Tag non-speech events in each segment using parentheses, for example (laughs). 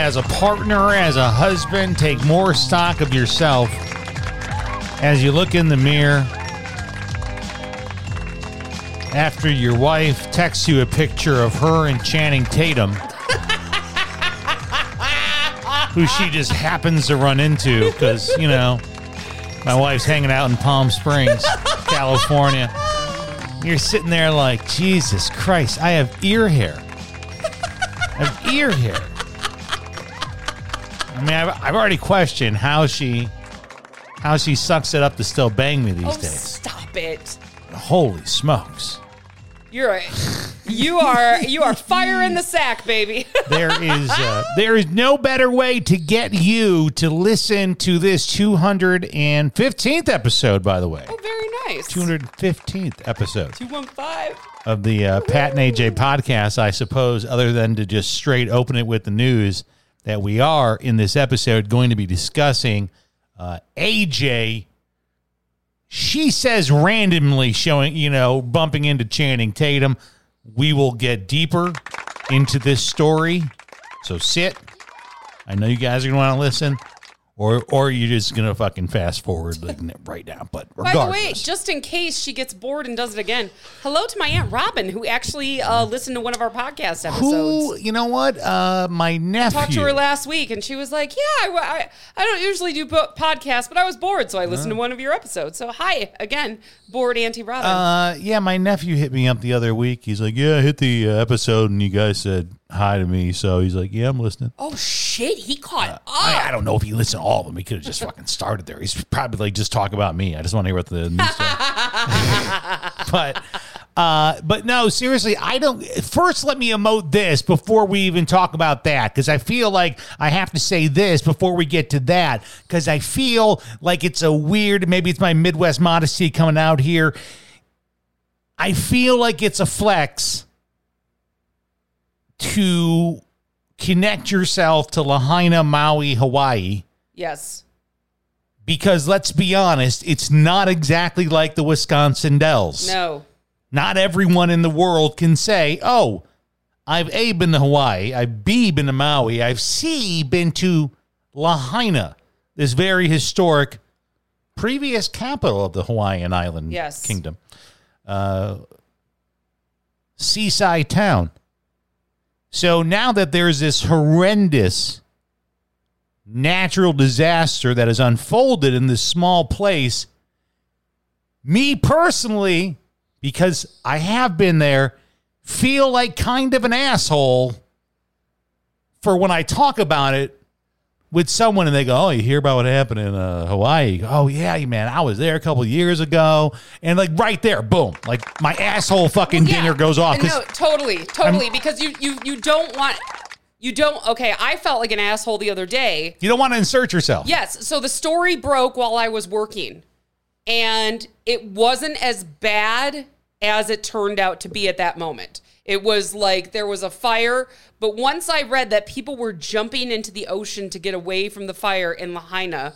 as a partner, as a husband, take more stock of yourself as you look in the mirror after your wife texts you a picture of her and Channing Tatum, (laughs) who she just happens to run into because, you know, my wife's hanging out in Palm Springs, California. You're sitting there like, Jesus Christ, I have ear hair. I have ear hair. I mean, I've, I've already questioned how she, how she sucks it up to still bang me these Oh, days. stop it. Holy smokes! You're a, you are you are fire in the sack, baby. (laughs) There is uh, there is no better way to get you to listen to this 215th episode. By the way, oh, very nice. 215th episode Two one five. of the uh, Pat and AJ podcast, I suppose, other than to just straight open it with the news that we are in this episode going to be discussing uh, AJ. She says randomly showing, you know, bumping into Channing Tatum. We will get deeper into this story. So sit. I know you guys are going to want to listen. Or, or you're just gonna fucking fast forward like right now. But By the way, just in case she gets bored and does it again, hello to my aunt Robin, who actually uh, listened to one of our podcast episodes. Who, you know what? Uh, my nephew. Talked to her last week, and she was like, "Yeah, I, I, I don't usually do po- podcasts, but I was bored, so I listened to one of your episodes. So hi again, bored Auntie Robin. Uh, yeah, my nephew hit me up the other week. He's like, "Yeah, I hit the uh, episode, and you guys said hi to me." So he's like, "Yeah, I'm listening." oh shit, he caught up. I, I don't know if he listened to all of them. He could have just fucking started there. He's probably like, just talk about me. I just want to hear what the news (laughs) but, uh, but no, seriously, I don't. First, let me emote this before we even talk about that, because I feel like I have to say this before we get to that, because I feel like it's a weird. Maybe it's my Midwest modesty coming out here. I feel like it's a flex to connect yourself to Lahaina, Maui, Hawaii yes, because let's be honest, it's not exactly like the Wisconsin Dells. no, Not everyone in the world can say, "Oh, I've A been to Hawaii, I've B been to Maui, I've C been to Lahaina, this very historic previous capital of the Hawaiian island Yes. kingdom, uh, seaside town." So now that there's this horrendous natural disaster that has unfolded in this small place, me personally, because I have been there, feel like kind of an asshole for when I talk about it with someone and they go, "Oh, you hear about what happened in uh, Hawaii?" Oh yeah, man, I was there a couple years ago, and like right there, boom, like my asshole fucking Yeah. dinger goes off. No, totally, totally, because you you you don't want you don't. Okay, I felt like an asshole the other day. you don't want to insert yourself. Yes, so the story broke while I was working, and it wasn't as bad as it turned out to be at that moment. It was like there was a fire, but once I read that people were jumping into the ocean to get away from the fire in Lahaina,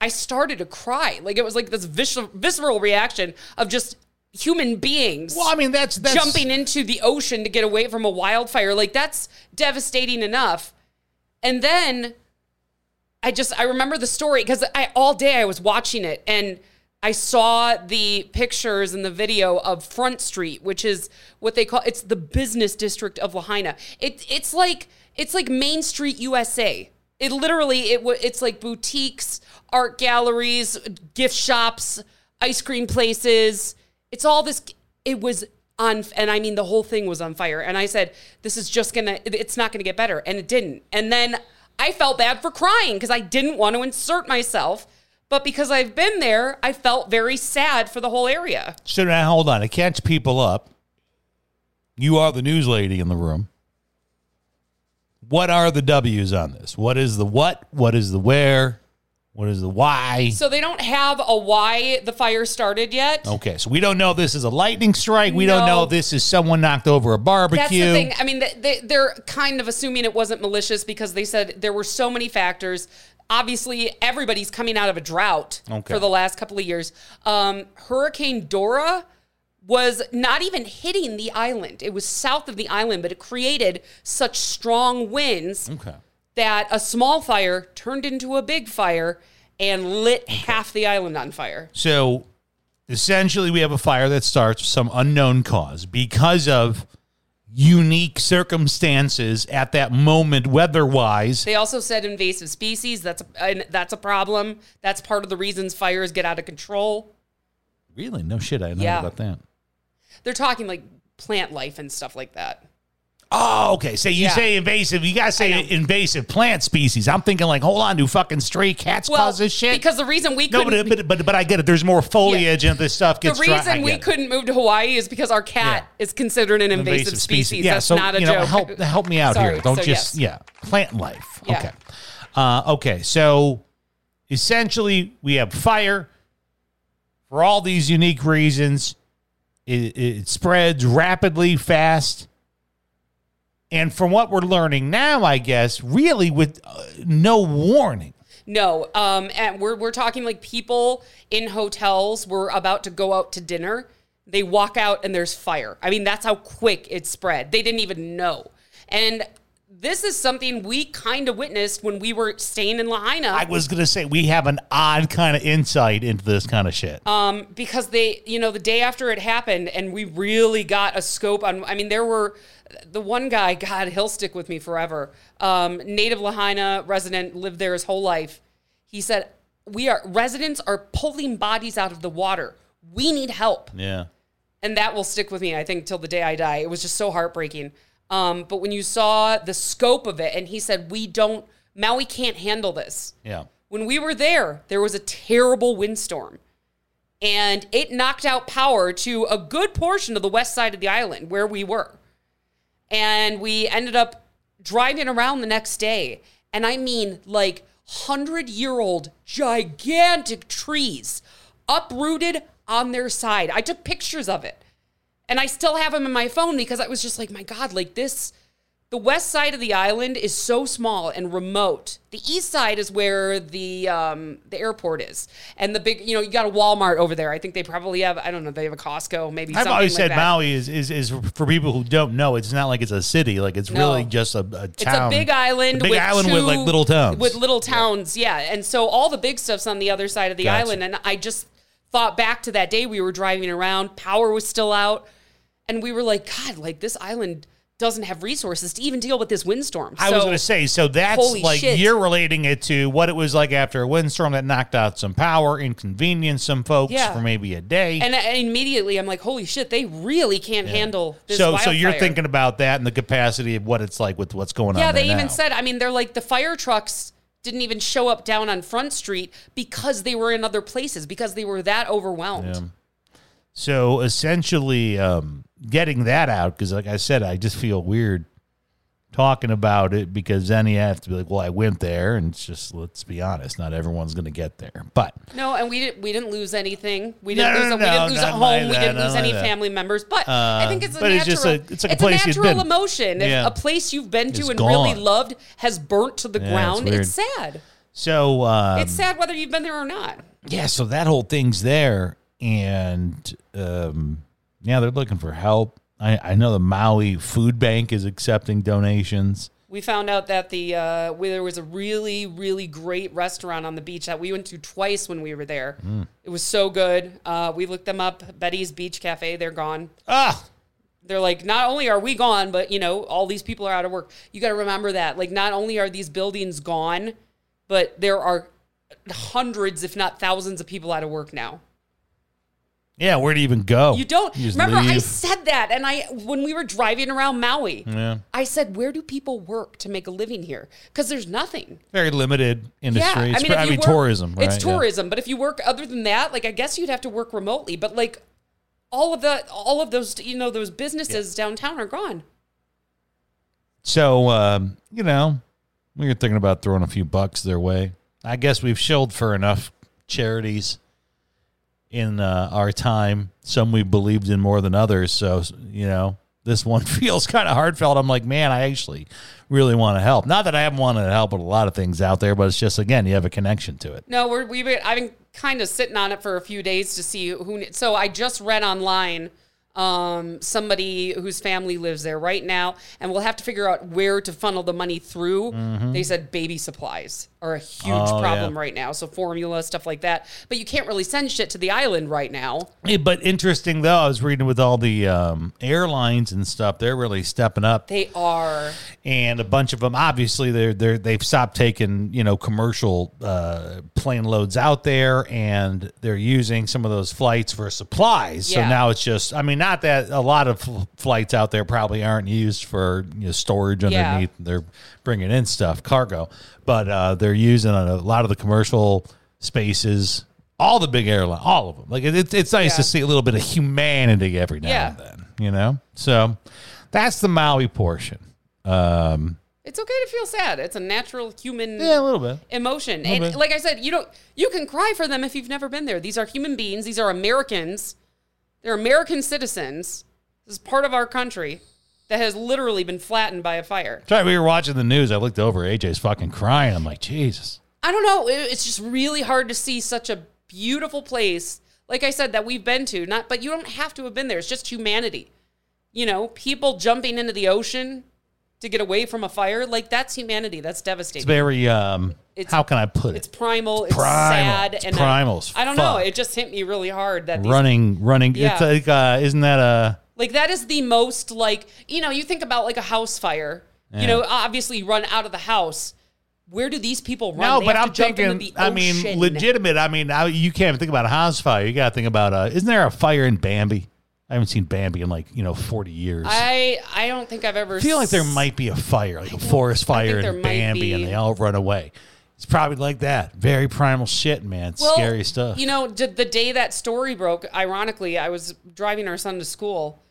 I started to cry. Like it was like this vis- visceral reaction of just human beings Well, I mean that's that's jumping into the ocean to get away from a wildfire. Like that's devastating enough. And then I just I remember the story because I all day I was watching it and I saw the pictures and the video of Front Street, which is what they call it's the business district of Lahaina. It it's like it's like Main Street USA. It literally it it's like boutiques, art galleries, gift shops, ice cream places. It's all this it was on and I mean the whole thing was on fire and I said this is just going to it's not going to get better and it didn't. And then I felt bad for crying because I didn't want to insert myself, but because I've been there, I felt very sad for the whole area. So now hold on to catch people up. You are the news lady in the room. What are the W's on this? What is the what? What is the where? What is the why? So they don't have a why the fire started yet. Okay, so we don't know if this is a lightning strike. We don't know if this is someone knocked over a barbecue. That's the thing. I mean, they- they, they're kind of assuming it wasn't malicious because they said there were so many factors. Obviously, everybody's coming out of a drought Okay. for the last couple of years. Um, Hurricane Dora was not even hitting the island. It was south of the island, but it created such strong winds Okay. that a small fire turned into a big fire and lit half the island on fire. So essentially, we have a fire that starts with some unknown cause because of unique circumstances at that moment, weather wise. They also said invasive species. That's a, and that's a problem. That's part of the reasons fires get out of control. Really? No shit. I didn't Yeah. know about that. They're talking like plant life and stuff like that. Oh, okay. So you Yeah. say invasive. You gotta say I know. invasive plant species. I'm thinking like, hold on, do fucking stray cats cause this shit? because the reason we no, couldn't, but, but but but I get it. There's more foliage and this stuff the gets dry. I reason we get it. couldn't move to Hawaii is because our cat is considered an invasive, species. Yeah, That's so not a you know, joke. help help me out Sorry. here. Don't So, just yes. yeah, plant life. Yeah. Okay. Uh, okay, so essentially we have fire for all these unique reasons. It, it spreads rapidly, fast. And from what we're learning now, I guess, really with uh, no warning. No, um, and we're we're talking like people in hotels were about to go out to dinner. They walk out and there's fire. I mean, that's how quick it spread. They didn't even know. And this is something we kind of witnessed when we were staying in Lahaina. I was going to say we have an odd kind of insight into this kind of shit. Um, because they, you know, the day after it happened, and we really got a scope on. I mean, there were the one guy. (laughs) God, he'll stick with me forever. Um, native Lahaina resident, lived there his whole life. He said, "We are residents are pulling bodies out of the water. We need help." yeah. and that will stick with me i think till the day i die it was just so heartbreaking um, but when you saw the scope of it and he said we don't maui can't handle this. Yeah. when we were there there was a terrible windstorm and it knocked out power to a good portion of the west side of the island where we were. And we ended up driving around the next day and i mean like 100 year old gigantic trees uprooted on their side. I took pictures of it and i still have them in my phone because i was just like my god like this the west side of the island is so small and remote. The east side is where the um, the airport is, and the big you know you got a Walmart over there. I think they probably have I don't know they have a Costco maybe. I've something always like said that. Maui is, is is for people who don't know. It's not like it's a city. Like it's No. really just a, a It's a big island. A big with island with like little towns. With little towns, yeah. And so all the big stuff's on the other side of the Gotcha. island. And I just thought back to that day we were driving around, power was still out, and we were like, God, like this island doesn't have resources to even deal with this windstorm. I was going to say, so that's like shit. you're relating it to what it was like after a windstorm that knocked out some power, inconvenienced some folks Yeah. for maybe a day. And I- immediately I'm like, holy shit, they really can't handle this. so, so you're thinking about that and the capacity of what it's like with what's going Yeah, on. Yeah, they even now. said, I mean, they're like the fire trucks didn't even show up down on Front Street because they were in other places because they were that overwhelmed. So essentially, um, getting that out because, like I said, I just feel weird talking about it because then you have to be like, "Well, I went there," and it's just let's be honest, not everyone's going to get there. But No, and we didn't we didn't lose anything. We didn't no, lose no, a, we didn't no, lose a home. like we didn't lose any that. family members. But I think it's a but it's natural just a- it's like a place you've natural emotion. If Yeah. a place you've been to It's and really loved has burnt to the Yeah, ground, it's it's, sad. so um, it's sad whether you've been there or not. yeah, so that whole thing's there, and um, yeah, they're looking for help. I, I know the Maui Food Bank is accepting donations. We found out that the uh, where there was a really really great restaurant on the beach that we went to twice when we were there. Mm. It was so good. Uh, we looked them up. Betty's Beach Cafe. They're gone. Ah, they're like not only are we gone but you know all these people are out of work you got to remember that like not only are these buildings gone but there are hundreds if not thousands of people out of work now yeah, where do you even go? you don't just remember i leave? said that and i when we were driving around maui Yeah. i said where do people work to make a living here because there's nothing very limited industry. yeah It's i mean, pr- if I you mean work- tourism. Right? it's Yeah. tourism but if you work other than that like i guess you'd have to work remotely but like all of the all of those you know those businesses downtown are gone So um, you know, we were thinking about throwing a few bucks their way. I guess we've shilled for enough charities in uh, our time. Some we believed in more than others. So, you know, this one (laughs) feels kind of heartfelt. I'm like, man, I actually really want to help. Not that I haven't wanted to help with a lot of things out there, but it's just, again, you have a connection to it. No, we're, we've been, I've been kind of sitting on it for a few days to see who. So I just read online um, somebody whose family lives there right now, and we'll have to figure out where to funnel the money through. They said baby supplies are a huge Mm-hmm. Oh, problem yeah. right now, so formula stuff like that. But you can't really send shit to the island right now. Yeah, but interesting, though, I was reading with all the um, airlines and stuff, they're really stepping up. They are. and a bunch of them obviously they're they're they've stopped taking you know commercial uh, plane loads out there and they're using some of those flights for supplies so now it's just i mean not that a lot of flights out there probably aren't used for you know, storage Yeah. underneath they're bringing in stuff cargo but uh, they're using a lot of the commercial spaces all the big airline all of them like it, it's, it's nice to see a little bit of humanity every now Yeah. and then you know so that's the maui portion um, It's okay to feel sad. It's a natural human yeah, a little bit. emotion. Little And bit. like I said, you don't you can cry for them if you've never been there. These are human beings. These are Americans. They're American citizens. This is part of our country that has literally been flattened by a fire. Sorry, we were watching the news. I looked over. AJ's fucking crying. I'm like, Jesus. I don't know. It's just really hard to see such a beautiful place, like I said, that we've been to. Not, but you don't have to have been there. It's just humanity. You know, people jumping into the ocean to get away from a fire. Like that's humanity. That's It's devastating. very. Um, It's- how can I put It's it? primal. It's Primal. sad. It's and primal I, I don't know. It just hit me really hard that these, running, running. It's Yeah. like, uh, isn't that a? like that is the most like you know you think about like a house fire. You know, obviously you run out of the house. Where do these people run? No, They but I'm thinking. I mean, legitimate. I mean, I, you can't even think about a house fire. You got to think about. Uh, isn't there a fire in Bambi? I haven't seen Bambi in like you know 40 years. I I don't think I've ever. I feel like there might be a fire, like a forest fire in Bambi, and they all run away. It's probably like that. Very primal shit, man. Well, Scary stuff. You know, the day that story broke, ironically, I was driving our son to school,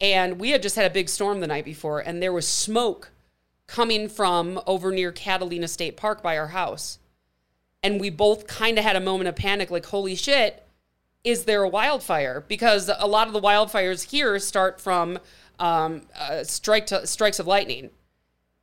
and we had just had a big storm the night before, and there was smoke coming from over near Catalina State Park by our house. And we both kind of had a moment of panic like, holy shit, is there a wildfire? Because a lot of the wildfires here start from um, uh, strike to, strikes of lightning.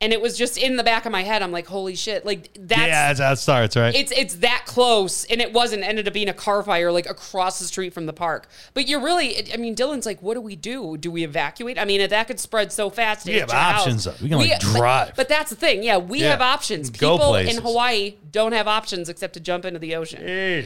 And it was just in the back of my head. I'm like, holy shit. Like, that's yeah, that's how it starts, right? it's it's that close and it wasn't ended up being a car fire like across the street from the park but you're really i mean dylan's like what do we do do we evacuate i mean that could spread so fast We have hit house. options, though. We can, like, drive. but, that's the thing yeah we Yeah. have options Go people in hawaii don't have options except to jump into the ocean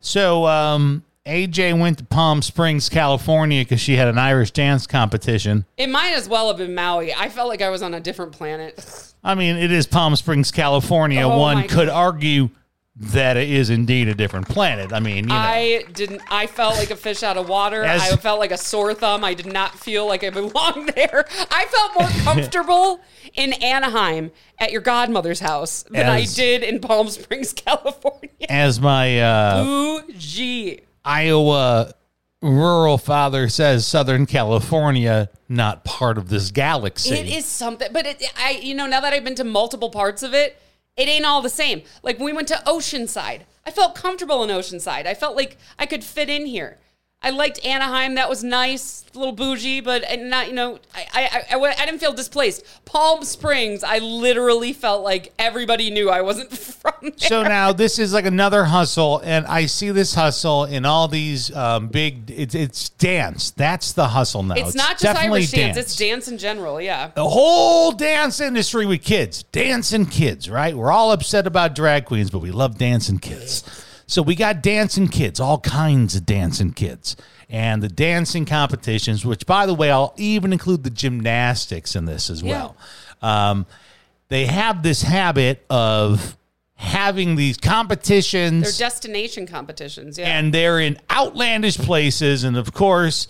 So um, AJ went to Palm Springs, California, because she had an Irish dance competition. it might as well have been maui i felt like i was on a different planet I mean, it is Palm Springs, California. Oh One could God. argue that it is indeed a different planet. I mean, you know, I didn't. I felt like a fish out of water. As- I felt like a sore thumb. I did not feel like I belonged (laughs) there. I felt more (laughs) comfortable in Anaheim at your godmother's house than I did in Palm Springs, (laughs) California. as my uh, Bougie. Iowa rural father says, Southern California not part of this galaxy. It is something, but it, I, you know, now that I've been to multiple parts of it, it ain't all the same. Like when we went to Oceanside, I felt comfortable in Oceanside. I felt like I could fit in here. I liked Anaheim. That was nice, a little bougie, but not, you know, I, I, I, I didn't feel displaced. Palm Springs, I literally felt like everybody knew I wasn't (laughs) from there. So now this is like another hustle, and I see this hustle in all these um, big. It's, it's dance. That's the hustle now. it's, not just Irish dance, it's dance in general, yeah. the whole dance industry with kids, dancing kids, right? We're all upset about drag queens, but we love dancing kids. So we got dancing kids, all kinds of dancing kids. And the dancing competitions, which by the way, I'll even include the gymnastics in this as well. Um, they have this habit of having these competitions. They're destination competitions, yeah. and they're in outlandish places and of course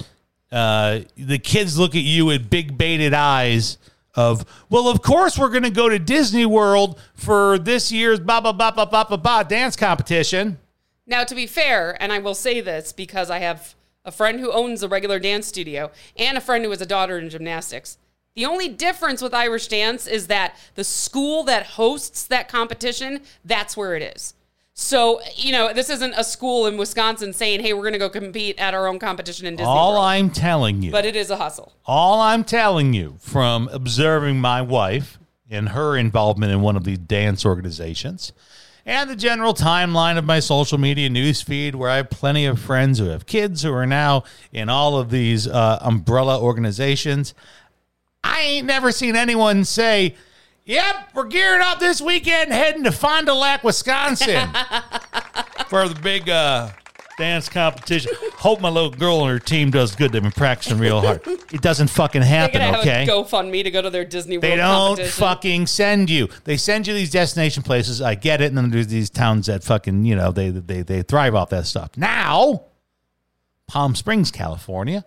uh, the kids look at you with big baited eyes of well of course we're going to go to disney world for this year's blah blah blah blah blah blah, blah dance competition Now, to be fair, and I will say this because I have a friend who owns a regular dance studio and a friend who has a daughter in gymnastics, The only difference with Irish dance is that the school that hosts that competition, that's where it is. So, you know, this isn't a school in Wisconsin saying, hey, we're going to go compete at our own competition in Disney. All World. I'm telling you, but it is a hustle. all I'm telling you from observing my wife and her involvement in one of these dance organizations and the general timeline of my social media news feed where I have plenty of friends who have kids who are now in all of these uh, umbrella organizations. I ain't never seen anyone say, Yep, we're gearing up this weekend, heading to Fond du Lac, Wisconsin (laughs) for the big uh, dance competition. Hope my little girl and her team does good. They've been practicing real hard. It doesn't fucking They're happen, going to have okay? a GoFundMe to go to their Disney World They don't competition. fucking send you. They send you these destination places. I get it. And then there's these towns that fucking, you know, they they they thrive off that stuff. Now, Palm Springs, California.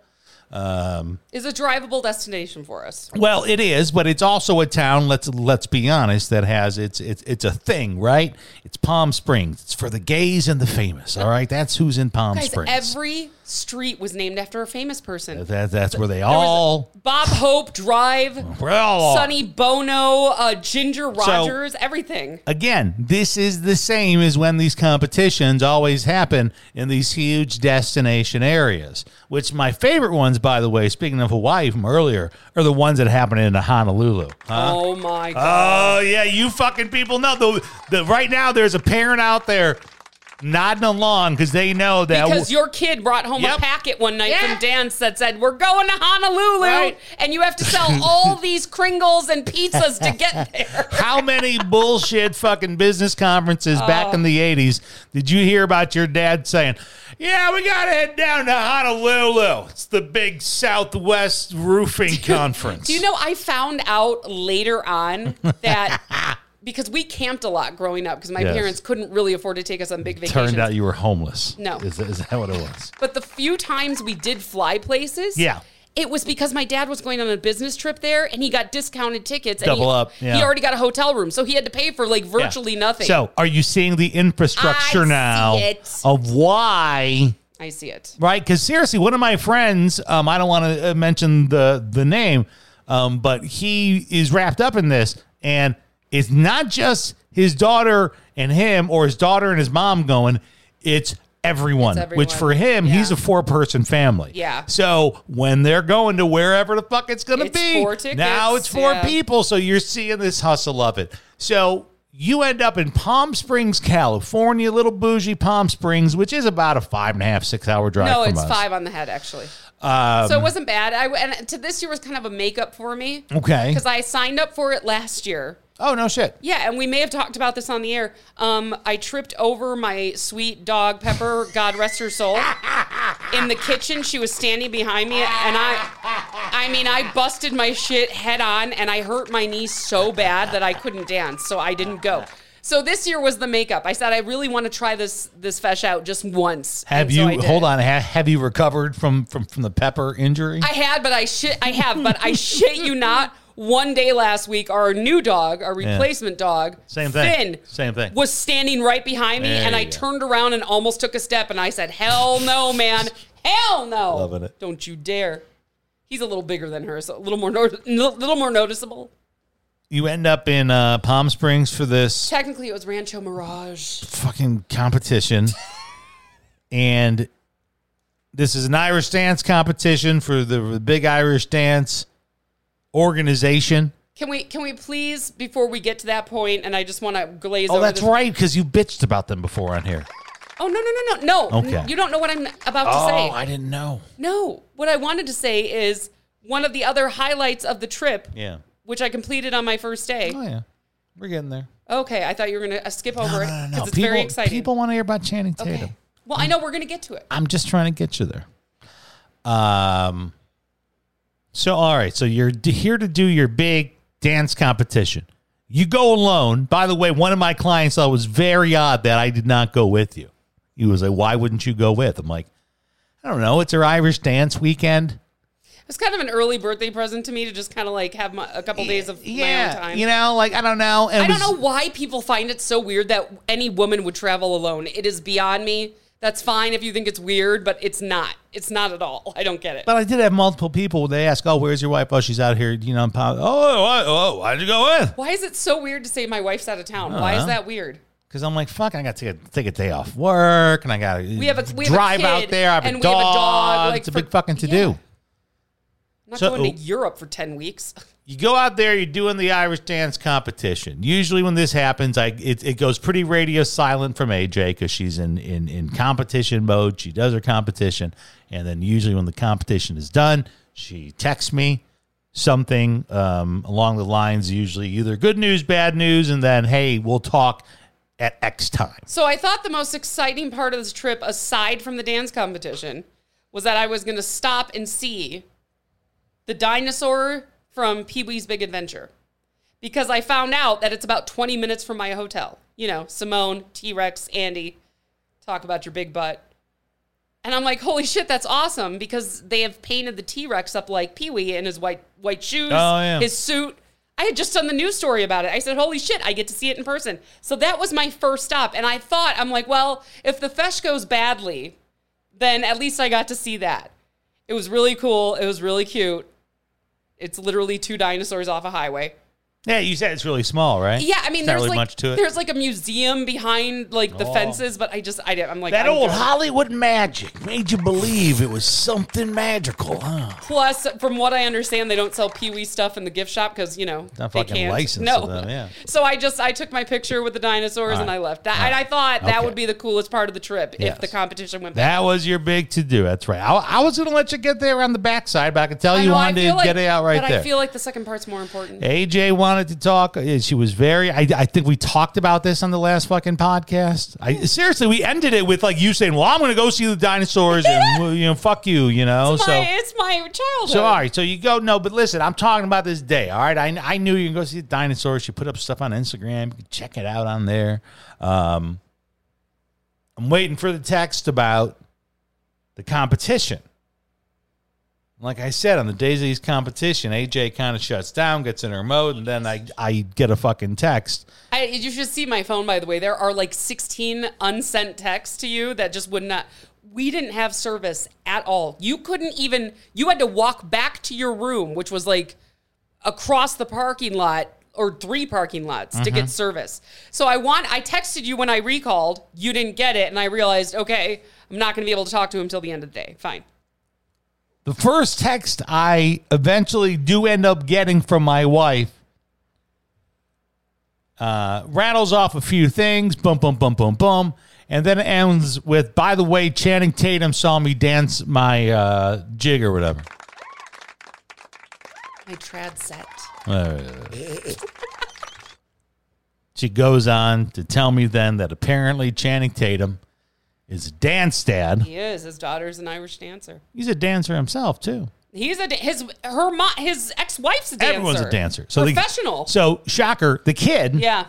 Is a drivable destination for us. Well, it is, but it's also a town. Let's let's be honest. That has it's it's it's a thing, right? It's Palm Springs. It's for the gays and the famous. All right, that's who's in Palm Guys, Springs. every street was named after a famous person. that, that's where they all. Bob Hope Drive, Well, Sonny Bono, uh, Ginger Rogers, everything. again, this is the same as when these competitions always happen in these huge destination areas. Which my favorite ones, by the way, speaking of Hawaii from earlier, are the ones that happen in Honolulu. Huh? Oh my god! Oh yeah, you fucking people know the, the right now. There's a parent out there nodding along because they know that because your kid brought home Yep. a packet one night Yeah. from dance that said, "We're going to Honolulu, Right. and you have to sell all (laughs) these Kringles and pizzas to get (laughs) there." How many bullshit fucking business conferences back in oh. the 80s did you hear about your dad saying, Yeah, we got to head down to Honolulu? It's the big Southwest roofing (laughs) conference. Do you know I found out later on that because we camped a lot growing up because my Yes. parents couldn't really afford to take us on big vacations. Turned out you were homeless. No. Is, is that what it was? (laughs) But the few times we did fly places, Yeah. It was because my dad was going on a business trip there and he got discounted tickets. and Double he, up, yeah. He already got a hotel room. So he had to pay for like virtually Yeah. nothing. So, are you seeing the infrastructure I see now it. of why I see it. right? Because seriously, one of my friends, um, I don't want to uh, mention the the name, um, but he is wrapped up in this, and it's not just his daughter and him, or his daughter and his mom going. It's everyone, It's everyone. which for him, he's a four person family. Yeah. So when they're going to wherever the fuck it's going to be, four tickets, now it's four yeah. people. So you're seeing this hustle of it. So you end up in Palm Springs, California, little bougie Palm Springs, which is about a five and a half, six hour drive. No, it's us. five on the head actually. Um, so it wasn't bad. I and to this year was kind of a makeup for me. Okay. Because I signed up for it last year. Oh no shit. Yeah, and we may have talked about this on the air. Um, I tripped over my sweet dog Pepper, God rest her soul, in the kitchen. She was standing behind me, and I, I mean, I busted my shit head on, and I hurt my knee so bad that I couldn't dance, so I didn't go. So this year was the makeup. I said I really want to try this this feis out just once. Have so you hold on? Ha, have you recovered from from from the pepper injury? I had, but I shit. I have, but I shit you not. One day last week, our new dog, our replacement dog, Same thing. Finn, Same thing. was standing right behind me, There and I go. turned around and almost took a step, and I said, "Hell no, man! Hell no! Loving it. Don't you dare!" He's a little bigger than her, so a little more, no- little more noticeable. you end up in uh, Palm Springs for this Technically, it was Rancho Mirage. fucking competition, and this is an Irish dance competition for the, the Big Irish Dance organization. Can we, can we please, before we get to that point, and I just want to glaze Oh, over that's this- right, because you bitched about them before on here. Oh no, no, no, no, no! Okay. You don't know what I'm about to say. Oh, I didn't know. No, what I wanted to say is one of the other highlights of the trip, Yeah. which I completed on my first day. Oh yeah, we're getting there. Okay, I thought you were going to skip over No, it no, no, because it's People, very exciting. people want to hear about Channing Tatum. okay. Well, I know we're going to get to it. I'm just trying to get you there. Um. So all right, so you're here to do your big dance competition. You go alone. By the way, one of my clients thought it was very odd that I did not go with you. He was like, "Why wouldn't you go with?" I'm like, "I don't know. It's our Irish dance weekend. It was kind of an early birthday present to me to just kind of like have my, a couple days of my own time. you know, like I don't know. And I it don't know why people find it so weird that any woman would travel alone. It is beyond me. That's fine if you think it's weird, but it's not. It's not at all. I don't get it. But I did have multiple people. They ask, "Oh, where's your wife? Oh, she's out here. You know, Palo- oh, oh, oh, why'd you go in? Why is it so weird to say my wife's out of town? Why is uh-huh. that weird? Because I'm like, fuck, I got to take a, take a day off work, and I got to We have a- we have a drive out there. I have and a we have a dog. dog, like, it's a for- big fucking to yeah. I'm not So- going to Europe for 10 weeks. (laughs) You go out there, you're doing the Irish dance competition. Usually, when this happens, I it, it goes pretty radio silent from AJ because she's in, in in competition mode. She does her competition, and then usually when the competition is done, she texts me something um, along the lines, usually either good news, bad news, and then hey, we'll talk at X time. So I thought the most exciting part of this trip, aside from the dance competition, was that I was going to stop and see the dinosaur from Pee Wee's Big Adventure. Because I found out that it's about 20 minutes from my hotel. You know, Simone, T Rex, Andy, talk about your big butt. And I'm like, holy shit, that's awesome because they have painted the T Rex up like Pee Wee in his white white shoes, Oh, yeah. his suit. I had just done the news story about it. I said, holy shit, I get to see it in person. So that was my first stop. And I thought, I'm like, well, if the feis goes badly, then at least I got to see that. It was really cool. It was really cute. It's literally two dinosaurs off a highway. Yeah, you said it's really small, right? Yeah, I mean, It's not there's really like much to it. there's like a museum behind like the Oh. fences, but I just I didn't. I'm like that I'm old good. Hollywood magic made you believe it was something magical, huh? Plus, from what I understand, they don't sell Pee Wee stuff in the gift shop because you know Not they fucking can't. licensed no, to them, yeah. (laughs) So I just I took my picture with the dinosaurs and I left. That, And I thought that Okay. would be the coolest part of the trip Yes. if the competition went bad. That was your big to do. That's right. I, I was going to let you get there on the backside, but I could tell I you know, I wanted feel to like- get it out right but there. I feel like the second part's more important. AJ wanted to talk. She was very. I, I think we talked about this on the last fucking podcast. I seriously, we ended it with like you saying, "Well, I'm going to go see the dinosaurs, and (laughs) you know, fuck you," you know. it's, so, my, it's my childhood. so all right. So you go. No, but listen, I'm talking about this day. All right. I, I knew you can go see the dinosaurs. She put up stuff on Instagram. You can check it out on there. Um, I'm waiting for the text about the competition. Like I said, on the days of these competition, AJ kind of shuts down, gets in her mode, and then I, I get a fucking text. I, you should see my phone, by the way. There are like 16 unsent texts to you that just would not. We didn't have service at all. You couldn't even. You had to walk back to your room, which was like across the parking lot or three parking lots to Mm-hmm. get service. So I want. I texted you when I recalled. You didn't get it, and I realized, okay, I'm not going to be able to talk to him till the end of the day. Fine. The first text I eventually do end up getting from my wife uh, rattles off a few things, boom, boom, boom, boom, boom, and then it ends with, by the way, Channing Tatum saw me dance my uh, jig or whatever. My trad set. She goes on to tell me then that apparently Channing Tatum is dance dad. He is. His daughter's an Irish dancer. He's a dancer himself, too. He's a da- his her mom his ex wife's a dancer. Everyone's a dancer. So the- professional. so, shocker, the kid yeah.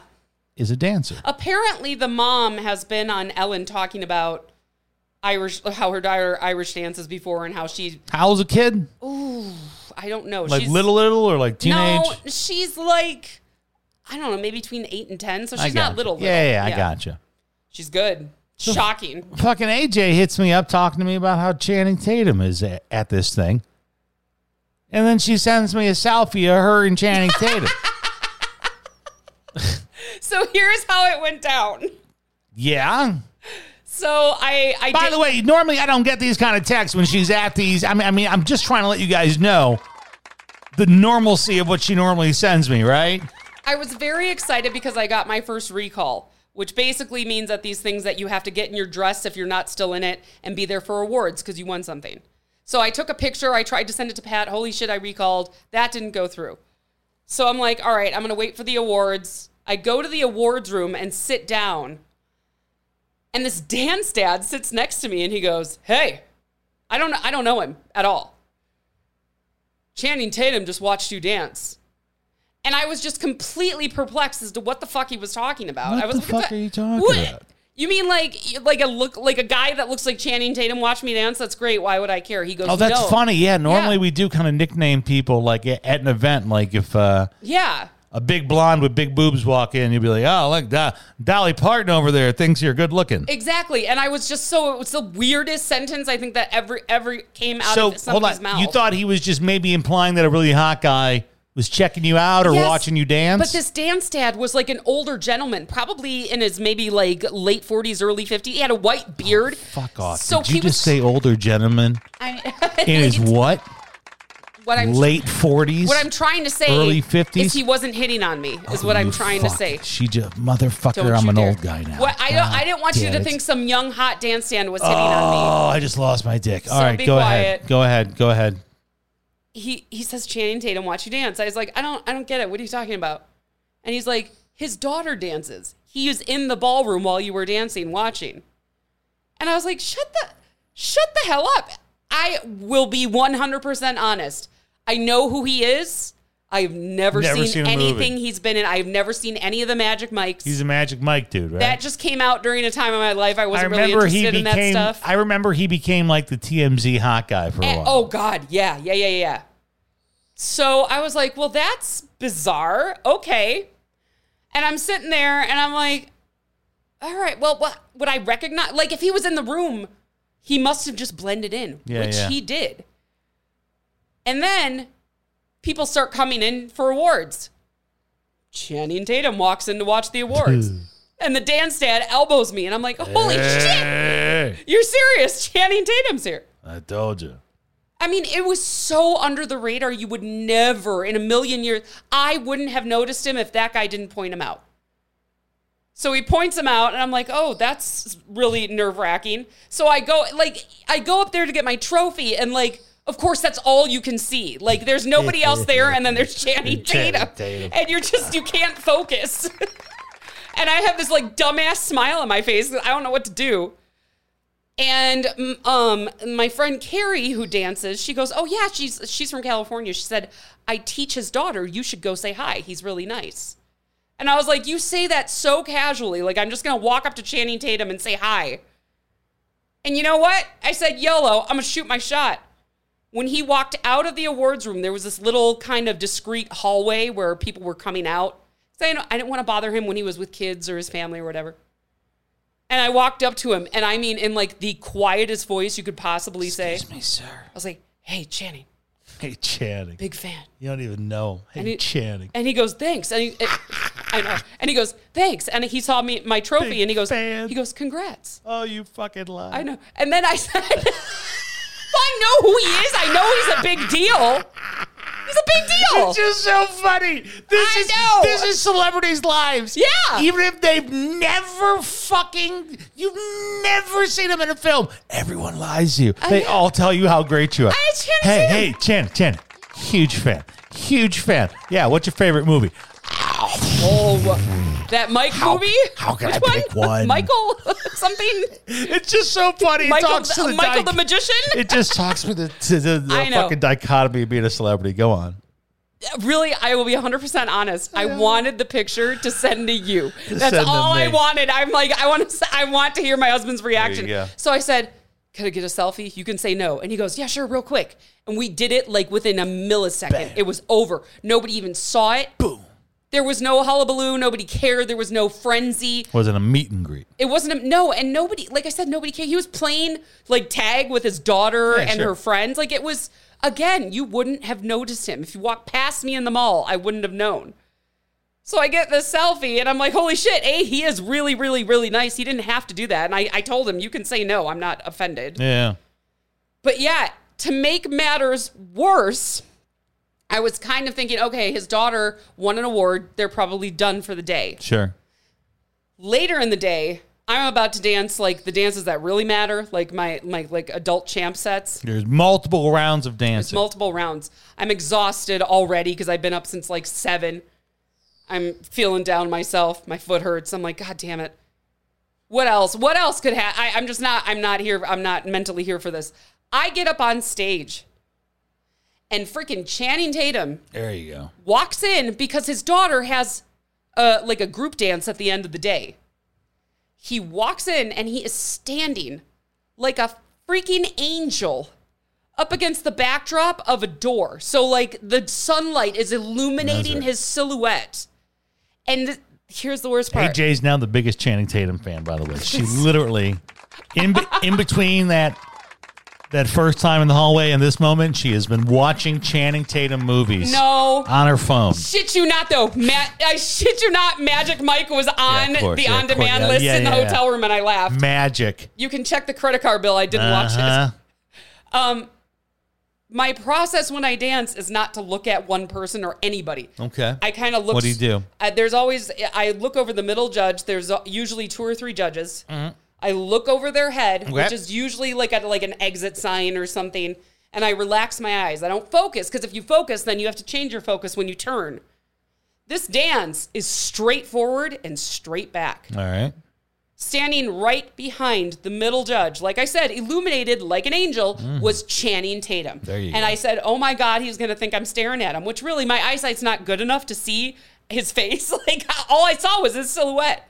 is a dancer. Apparently, the mom has been on Ellen talking about Irish how her daughter Irish dances before and how she How old's a kid? Ooh, I don't know Like she's, little, little, or like teenage? No, she's like I don't know maybe between eight and ten. So she's not little. Yeah, little. yeah, I gotcha. She's good. Shocking. Fucking AJ hits me up talking to me about how Channing Tatum is at, at this thing. And then she sends me a selfie of her and Channing Tatum. (laughs) (laughs) So here's how it went down. yeah. So I I By did, the way, normally I don't get these kind of texts when she's at these. I mean, I mean, I'm just trying to let you guys know the normalcy of what she normally sends me, right? I was very excited because I got my first recall, which basically means that these things that you have to get in your dress if you're not still in it and be there for awards because you won something. So I took a picture. I tried to send it to Pat. Holy shit, I recalled. That didn't go through. So I'm like, all right, I'm going to wait for the awards. I go to the awards room and sit down. And this dance dad sits next to me and he goes, "Hey, I don't I don't know him at all. Channing Tatum just watched you dance." And I was just completely perplexed as to what the fuck he was talking about. What I was the fuck are you talking what? about? You mean like like a look like a guy that looks like Channing Tatum watch me dance? That's great. Why would I care? He goes, Oh, that's "No." funny. Yeah, normally Yeah. we do kind of nickname people like at an event, like if uh Yeah. a big blonde with big boobs walk in, you'd be like, oh, look, Do- Dolly Parton over there thinks you're good looking. Exactly. And I was just so it was the weirdest sentence I think that ever ever came out So of hold somebody's on, mouth. you thought he was just maybe implying that a really hot guy was checking you out or Yes, watching you dance? But this dance dad was like an older gentleman, probably in his maybe like late 40s, early 50s. He had a white oh, beard. Fuck off! So Did you he just say older gentleman I, (laughs) in his what? what I'm Late forties. what I'm trying to say Early 50s? is he wasn't hitting on me. Is oh, what I'm trying to say. She just motherfucker. Don't I'm an dare. old guy now. What I don't. I didn't want you to think some young hot dance stand was hitting on me. Oh, I just lost my dick. All So right, go quiet. ahead. Go ahead. Go ahead. He he says Channing Tatum watch you dance. I was like, I don't I don't get it. What are you talking about? And he's like, his daughter dances. He was in the ballroom while you were dancing, watching. And I was like, shut the shut the hell up. I will be 100% honest. I know who he is. I've never, Never seen, seen anything movie. he's been in. I've never seen any of the Magic Mikes. He's a Magic Mike dude, right? that just came out during a time of my life I I wasn't really remember he interested in that stuff. I remember he became like the TMZ hot guy for a And- while. oh God, yeah, yeah, yeah, yeah. So I was like, well, that's bizarre. Okay. And I'm sitting there and I'm like, all right, well, what would I recognize? Like, if he was in the room, he must have just blended in, Yeah, which yeah. he did. And then people start coming in for awards. Channing Tatum walks in to watch the awards. Hmm. and the dance dad elbows me, and I'm like, holy shit, you're serious. Channing Tatum's here. I told you. I mean, it was so under the radar. You would never, in a million years, I wouldn't have noticed him if that guy didn't point him out. So he points him out, and I'm like, oh, that's really nerve wracking. So I go, like, I go up there to get my trophy, and like, of course, that's all you can see. Like, there's nobody (laughs) else there, and then there's (laughs) Channing Tatum, Tatum. and you're just, you can't focus. (laughs) and I have this like dumbass smile on my face. I don't know what to do. And um, my friend Carrie, who dances, she goes, "Oh yeah, she's she's from California." She said, "I teach his daughter. You should go say hi. He's really nice." And I was like, "You say that so casually, like I'm just gonna walk up to Channing Tatum and say hi." And you know what? I said, "YOLO, I'm gonna shoot my shot." When he walked out of the awards room, there was this little kind of discreet hallway where people were coming out. Know, I didn't want to bother him when he was with kids or his family or whatever. And I walked up to him, and I mean, in like the quietest voice you could possibly say, Excuse me, sir. I was like, "Hey, Channing, Hey, Channing. big fan." You don't even know. Hey, And he- Channing. And he goes, "Thanks." And he, it- I know. And he goes, "Thanks." And he saw me my trophy, Big and he goes, fan. "He goes, congrats." Oh, you fucking lie. I know. And then I said, (laughs) "I know who he is. I know he's a big deal. He's a big deal." It's just so funny. This I is know. this is celebrities' lives. Yeah. Even if they've never fucking you've never seen them in a film, everyone lies to you. They know. all tell you how great you are. I- hey, hey, Chan, Chan. Huge fan. Huge fan. Yeah, what's your favorite movie? Oh, that Mike movie? how can Which I pick one? Michael (laughs) something? It's just so funny. It Michael, talks to the Michael the magician? It just talks with the, to the, the fucking dichotomy of being a celebrity. Go on. really, I will be 100% honest. I wanted the picture to send to you. That's send all I wanted. I'm like, I want to, I want to hear my husband's reaction. So I said, "Can I get a selfie?" You can say no, and he goes, "Yeah, sure, real quick." And we did it like within a millisecond. It was over. Nobody even saw it. Boom. There was no hullabaloo. Nobody cared. There was no frenzy. Wasn't a meet and greet. It wasn't a, no, and nobody, like I said, nobody cared. He was playing like tag with his daughter Yeah, and sure. her friends. Like it was, again, you wouldn't have noticed him. If you walked past me in the mall, I wouldn't have known. So I get this selfie and I'm like, holy shit, A, he is really, really, really nice. He didn't have to do that. And I, I told him, you can say no. I'm not offended. Yeah. But yeah, to make matters worse, I was kind of thinking, okay, his daughter won an award. They're probably done for the day. Sure. later in the day i'm about to dance like the dances that really matter like my my like adult champ sets. There's multiple rounds of dancing. multiple rounds. I'm exhausted already because i've been up since like seven. I'm feeling down myself. My foot hurts. I'm like god damn it. What else? What else could happen i'm just not i'm not here i'm not mentally here for this. I get up on stage and freaking channing tatum there you go. walks in because his daughter has uh, like a group dance at the end of the day. He walks in and he is standing like a freaking angel up against the backdrop of a door. So like the sunlight is illuminating right. his silhouette. And th- here's the worst part. AJ's now the biggest Channing Tatum fan, by the way. She (laughs) literally, in be- in between that that first time in the hallway in this moment, she has been watching Channing Tatum movies No. on her phone. Shit you not though. Ma- I shit you not. Magic Mike was on of course, the yeah, of course, yeah, list yeah, in the yeah, yeah. hotel room, and I laughed. Magic. you can check the credit card bill. I didn't watch it. Uh-huh. (laughs) Um, my process when I dance is not to look at one person or anybody. Okay. I kind of look. What do you do? Uh, there's always I look over the middle judge. There's uh, usually two or three judges. I look over their head, Okay. which is usually like at like an exit sign or something, and I relax my eyes. I don't focus because if you focus, then you have to change your focus when you turn. This dance is straightforward and straight back All right. standing right behind the middle judge, like I said, illuminated like an angel, was Channing Tatum. Mm. There you and go. I said, "Oh my God, he's gonna think I'm staring at him," which really my eyesight's not good enough to see his (laughs) face. Like all I saw was his silhouette.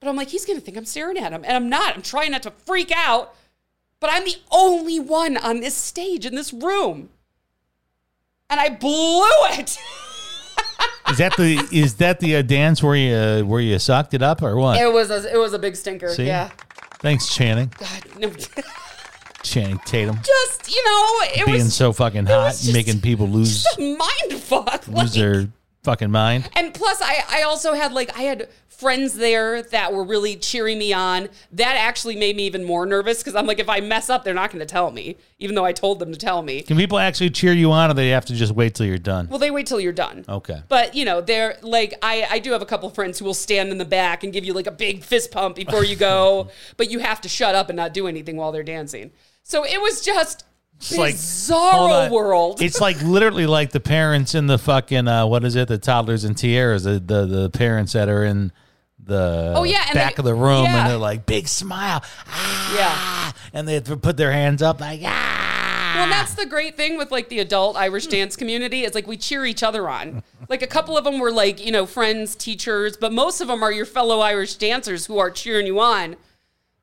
But I'm like, he's gonna think I'm staring at him, and I'm not. I'm trying not to freak out, but I'm the only one on this stage in this room, and I blew it. Is that the is that the uh, dance where you uh, where you sucked it up or what? it was a, it was a big stinker. See? Yeah. Thanks, Channing. God, no. (laughs) Channing Tatum. just you know, it was Being was so fucking hot, just- making people lose just (laughs) a mind fuck. lose Like, their fucking mind. and plus, I I also had like I had friends there that were really cheering me on. That actually made me even more nervous because I'm like, if I mess up, they're not going to tell me, even though I told them to tell me. Can people actually cheer you on, or they have to just wait till you're done? Well, they wait till you're done. Okay. But you know, they're like I, I do have a couple friends who will stand in the back and give you like a big fist pump before you go, (laughs) but you have to shut up and not do anything while they're dancing. So it was just It's like bizarro on. world. It's like literally like the parents in the fucking uh, what is it? The toddlers and tiaras. The the, the parents that are in the Oh, yeah, back they- of the room yeah. and they're like big smile, yeah. ah, and they put their hands up like ah. Well, that's the great thing with like the adult Irish dance community is like we cheer each other on. (laughs) Like a couple of them were like, you know, friends, teachers, but most of them are your fellow Irish dancers who are cheering you on.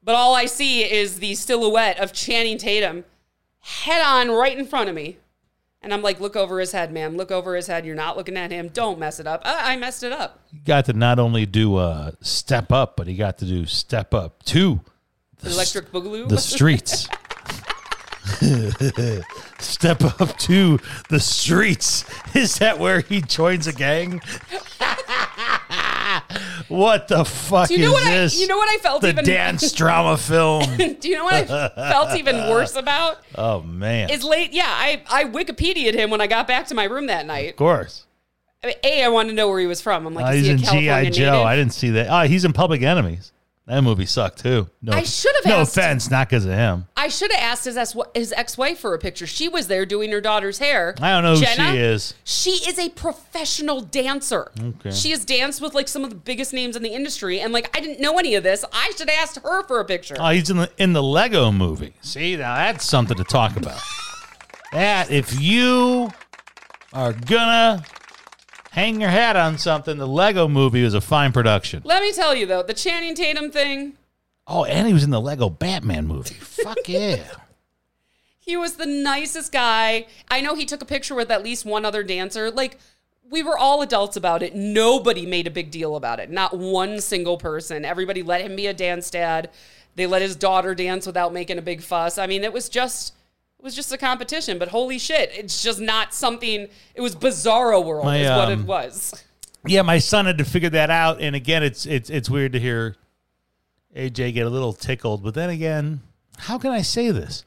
But all I see is the silhouette of Channing Tatum head on right in front of me. And I'm like, look over his head, man. Look over his head. You're not looking at him. Don't mess it up. Uh, I messed it up. He got to not only do uh, step up, but he got to do step up to the, Electric Boogaloo. the streets. (laughs) step up to the streets. Is that where he joins a gang? What the fuck Do you know is what I- this? you know what I felt The even- dance (laughs) drama film. (laughs) Do you know what I felt even worse about? Oh man. Is late. Yeah, I I Wikipedia'd him when I got back to my room that night. of course. I mean, A, I wanted to know where he was from. I'm like, Uh, he's in GI Joe. native? I didn't see that. Oh, he's in Public Enemies. That movie sucked too. No, I should have No asked- offense, not because of him. I should have asked his, ex- his ex-wife for a picture. She was there doing her daughter's hair. I don't know who Jenna. she is. She is a professional dancer. Okay. She has danced with like some of the biggest names in the industry, and like I didn't know any of this. I should have asked her for a picture. Oh, he's in the in the Lego movie. See, now that's something to talk about. (laughs) that if you are gonna hang your hat on something, the Lego movie was a fine production. Let me tell you though, the Channing Tatum thing. Oh, and he was in the Lego Batman movie. Fuck (laughs) yeah. He was the nicest guy. I know he took a picture with at least one other dancer. Like, we were all adults about it. Nobody made a big deal about it. Not one single person. Everybody let him be a dance dad. They let his daughter dance without making a big fuss. I mean, it was just was just a competition, but holy shit, it's just not something it was bizarro world My, is what it um, was. Yeah, my son had to figure that out, and again, it's it's it's weird to hear AJ get a little tickled, but then again, how can I say this?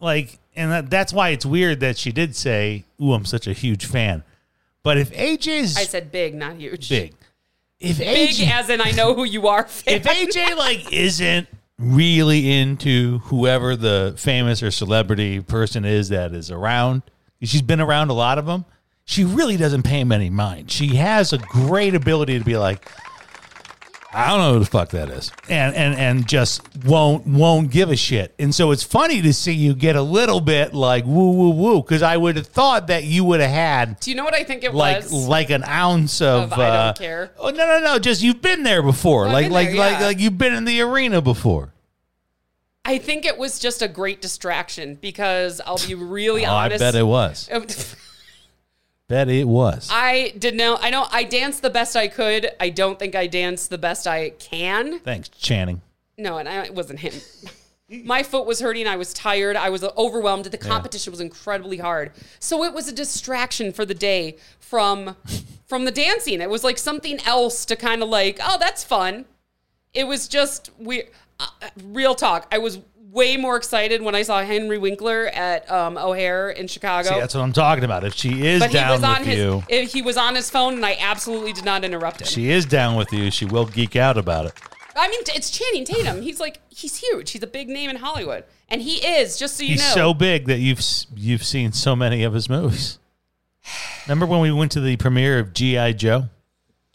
Like, and that, that's why it's weird that she did say, "Ooh, I'm such a huge fan." But if AJ's I said big, not huge. big, if Big AJ, as in I know who you are. fan. if AJ like isn't really into whoever the famous or celebrity person is that is around, she's been around a lot of them. She really doesn't pay him any mind. She has a great ability to be like, I don't know who the fuck that is, and and and just won't won't give a shit. And so it's funny to see you get a little bit like woo woo woo because I would have thought that you would have had Do you know what I think it like was? like an ounce of, Of I don't uh, care. Oh no no no! Just you've been there before. I've like been like there, like yeah. like you've been in the arena before. I think it was just a great distraction because I'll be really Oh, I bet it was. (laughs) Bet it was. I did know. I know I danced the best I could. I don't think I danced the best I can. Thanks, Channing. No, and I, it wasn't him. (laughs) My foot was hurting. I was tired. I was overwhelmed. The competition was incredibly hard. So it was a distraction for the day from from the dancing. It was like something else to kind of like, oh, that's fun. It was just we uh, real talk. I was way more excited when I saw Henry Winkler at um, O'Hare in Chicago. See, that's what I'm talking about. If she is but he down was on with his you, if he was on his phone, and I absolutely did not interrupt him. she is down with you. She will geek out about it. I mean, it's Channing Tatum. He's like he's huge. He's a big name in Hollywood, and he is. Just so you He's know, so big that you've you've seen so many of his movies. Remember when we went to the premiere of GI Joe?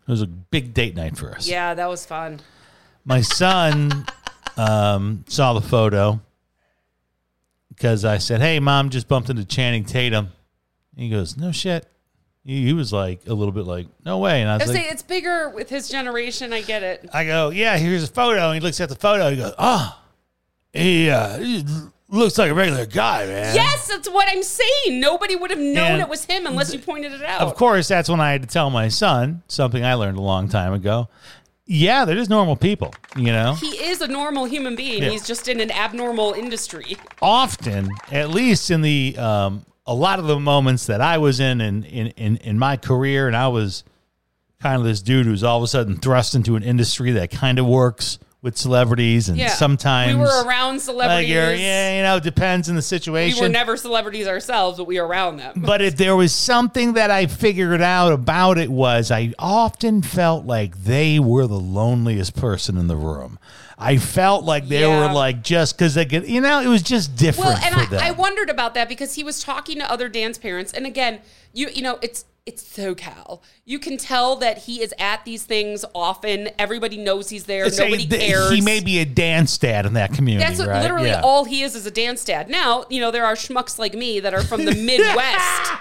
It was a big date night for us. yeah, that was fun. My son um, saw the photo because I said, "Hey, mom, just bumped into Channing Tatum." He goes, "No shit." He, he was like a little bit like, "No way," and I I was was like, saying it's bigger with his generation. I get it. I go, yeah, here's a photo. And he looks at the photo. He goes, oh, he, uh, he looks like a regular guy, man. Yes, that's what I'm saying. Nobody would have known And it was him unless you pointed it out. Of course, that's when I had to tell my son something I learned a long time ago. Yeah, they're just normal people, you know? He is a normal human being. Yeah. He's just in an abnormal industry. (laughs) Often, at least in the, um, a lot of the moments that I was in, in, in, in, in my career, and I was kind of this dude who's all of a sudden thrust into an industry that kind of works with celebrities and Yeah. sometimes we were around like celebrities. you're, yeah, you know, it depends in the situation. we were never celebrities ourselves, but we were around them. but if there was something that I figured out about it was I often felt like they were the loneliest person in the room. I felt like they Yeah. were like just because they could, you know, it was just different Well, and for I. I wondered about that because he was talking to other dance parents, and again, you you know, it's it's SoCal. You can tell that he is at these things often. Everybody knows he's there. It's a- Nobody th- cares. He may be a dance dad in that community. That's right? literally Yeah. all he is is a dance dad. Now, you know, there are schmucks like me that are from the (laughs) Midwest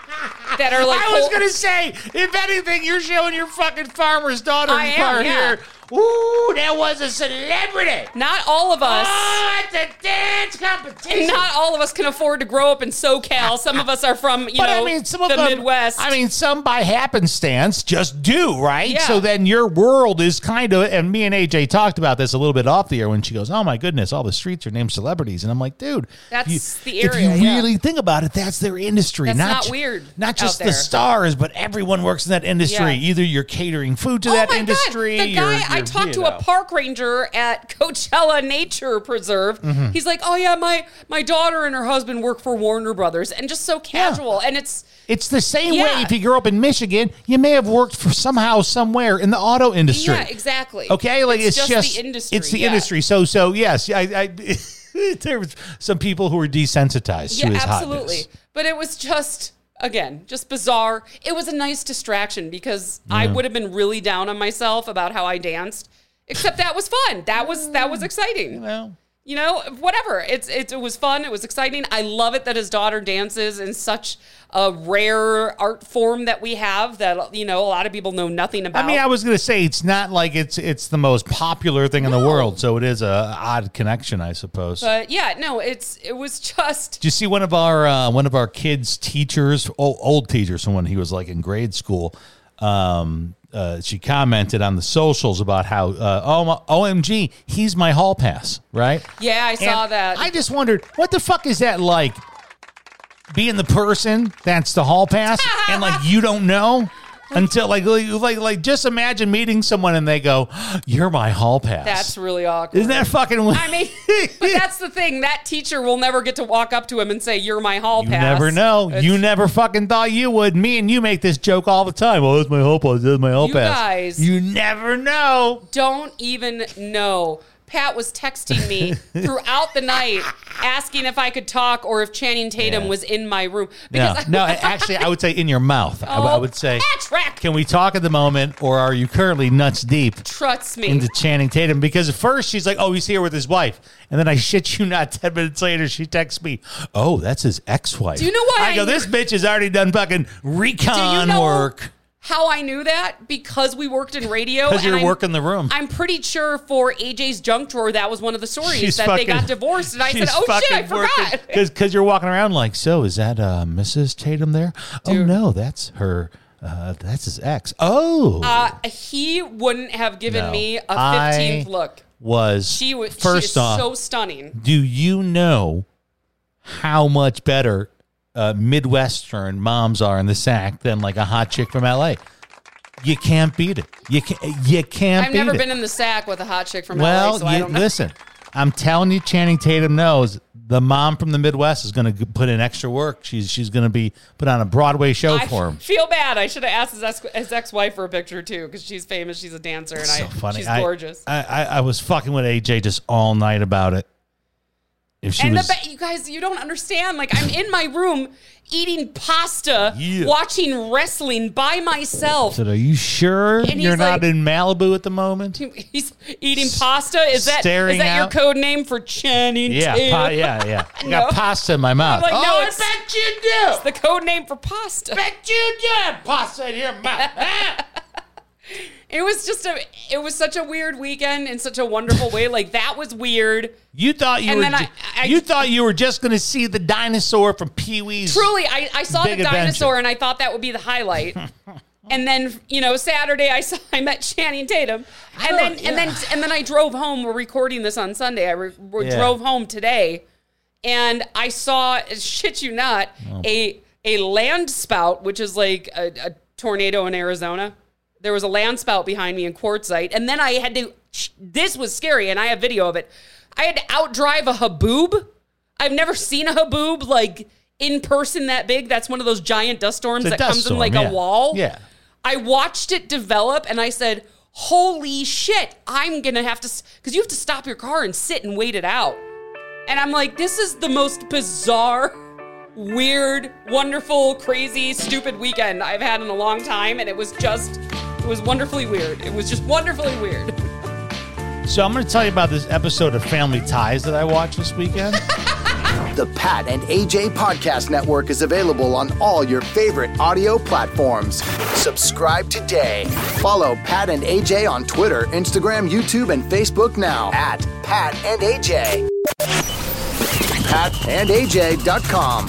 that are like. I was whole- gonna say, if anything, you're showing your fucking farmer's daughter I am, part yeah. here. Ooh, that was a celebrity. Not all of us. Oh, it's a dance competition. Not all of us can afford to grow up in SoCal. Some of us are from, you But know, I mean, some of the them, Midwest. I mean, some by happenstance just do, right? Yeah. So then your world is kind of, and me and AJ talked about this a little bit off the air when she goes, "Oh my goodness, all the streets are named celebrities," and I'm like, "Dude, That's you- the area. If you yeah. really think about it, that's their industry. That's not ju- weird Not just the stars, but everyone works in that industry. Yeah. Either you're catering food to Oh that industry. God. The guy, you're- I talked to know. a park ranger at (laughs) Coachella Nature Preserve. Mm-hmm. He's like, "Oh yeah, my my daughter and her husband work for Warner Brothers," and just so casual. And it's It's the same way if you grew up in Michigan, you may have worked for somehow somewhere in the auto industry. yeah, exactly. Okay, like it's, just, the industry. It's the yeah. industry. So so yes, I, I (laughs) there was some people who were desensitized Yeah, to his absolutely. hotness. But it was just again, just bizarre. It was a nice distraction because I would have been really down on myself about how I danced. Except that was fun. That was that was exciting. Well, You know, whatever. It's it, it was fun. It was exciting. I love it that his daughter dances in such a rare art form that we have that you know a lot of people know nothing about. I mean, I was going to say it's not like it's it's the most popular thing in the world, so it is a odd connection, I suppose. but yeah, no, it's it was just Did you see one of our uh, one of our kids' teachers, old, old teachers, when he was like in grade school? Um, uh, she commented on the socials about how, uh, oh, my- OMG, he's my hall pass, right? yeah. I saw And that. I just wondered, what the fuck is that like? Being the person that's the hall pass, and like you don't know until like like like, just imagine meeting someone and they go, (gasps) "You're my hall pass." That's really awkward. isn't that fucking? Weird? I mean, (laughs) but that's the thing. That teacher will never get to walk up to him and say, "You're my hall You pass." never know. It's- you never fucking thought you would. Me and you make this joke all the time. Oh, that's my hall pass. That's my hall You pass. guys- you never know. don't even know. Pat was texting me (laughs) throughout the night asking if I could talk or if Channing Tatum Yeah. was in my room. No, Because no. Actually, I would say in your mouth. I, I Oh, would say, Patrick! can we talk at the moment, or are you currently nuts deep? Trust me. into Channing Tatum because at first she's like, "Oh, he's here with his wife," and then I shit you not, (laughs) ten minutes later she texts me, "Oh, that's his ex-wife." Do you know why I go? I- This bitch has already done fucking recon know- work. How I knew that because we worked in radio. Because you're I'm- working the room. I'm pretty sure for AJ's junk drawer that was one of the stories She's that they got divorced, and I said, "Oh shit, I forgot." Because you're walking around like, so is that uh, Mrs. Tatum there? Oh no, that's her. Uh, that's his ex. Oh, Uh, he wouldn't have given No. me a fifteenth look. was She was first she is off. so stunning. do you know how much better uh, Midwestern moms are in the sack than like a hot chick from LA? You can't beat it. You can't. You can't. I've never it. been in the sack with a hot chick from Well, LA, so you- listen. I'm telling you, Channing Tatum knows the mom from the Midwest is going to put in extra work. She's she's going to be put on a Broadway show I for him. (laughs) feel bad. I should have asked his, ex- his ex-wife for a picture too, because she's famous. She's a dancer, and so I, funny. she's I- gorgeous. I, I, I was fucking with AJ just all night about it. If she and was, the be- you guys, you don't understand. Like I'm in my room eating pasta, Yeah. watching wrestling by myself. said, "Are you sure he's you're not like- in Malibu at the moment?" He's eating pasta. Is that is that out. your code name for Channing Yeah, pa- yeah, yeah. (laughs) I No. got pasta in my mouth. like, no, oh, it's- I bet you do. It's the code name for pasta. bet you do. Pasta in your mouth. (laughs) It was just a. It was such a weird weekend in such a wonderful way. (laughs) Like that was weird. You thought you And were. then I- ju- I- you thought you were just going to see the dinosaur from Pee Wee's. Truly, I, I saw the adventure. dinosaur and I thought that would be the highlight. (laughs) and then you know Saturday I saw I met Channing Tatum, and then don't- and then and then I drove home. We're recording this on Sunday. I re- re- Yeah. drove home today, and I saw shit you not Oh. a a land spout, which is like a, a tornado in Arizona. There was a land spout behind me in Quartzsite, and then I had to. This was scary, and I have video of it. I had to outdrive a haboob. I've never seen a haboob like in person that big. That's one of those giant dust storms that dust comes storm, in like yeah. a wall. Yeah. I watched it develop, and I said, "Holy shit! I'm gonna have to," because you have to stop your car and sit and wait it out. And I'm like, this is the most bizarre, weird, wonderful, crazy, stupid weekend I've had in a long time, and it was just, it was wonderfully weird. It was just wonderfully weird. So I'm going to tell you about this episode of Family Ties that I watched this weekend. (laughs) The Pat and AJ Podcast Network is available on all your favorite audio platforms. Subscribe today. Follow Pat and AJ on Twitter, Instagram, YouTube, and Facebook now at Pat and AJ. PatandAJ.com.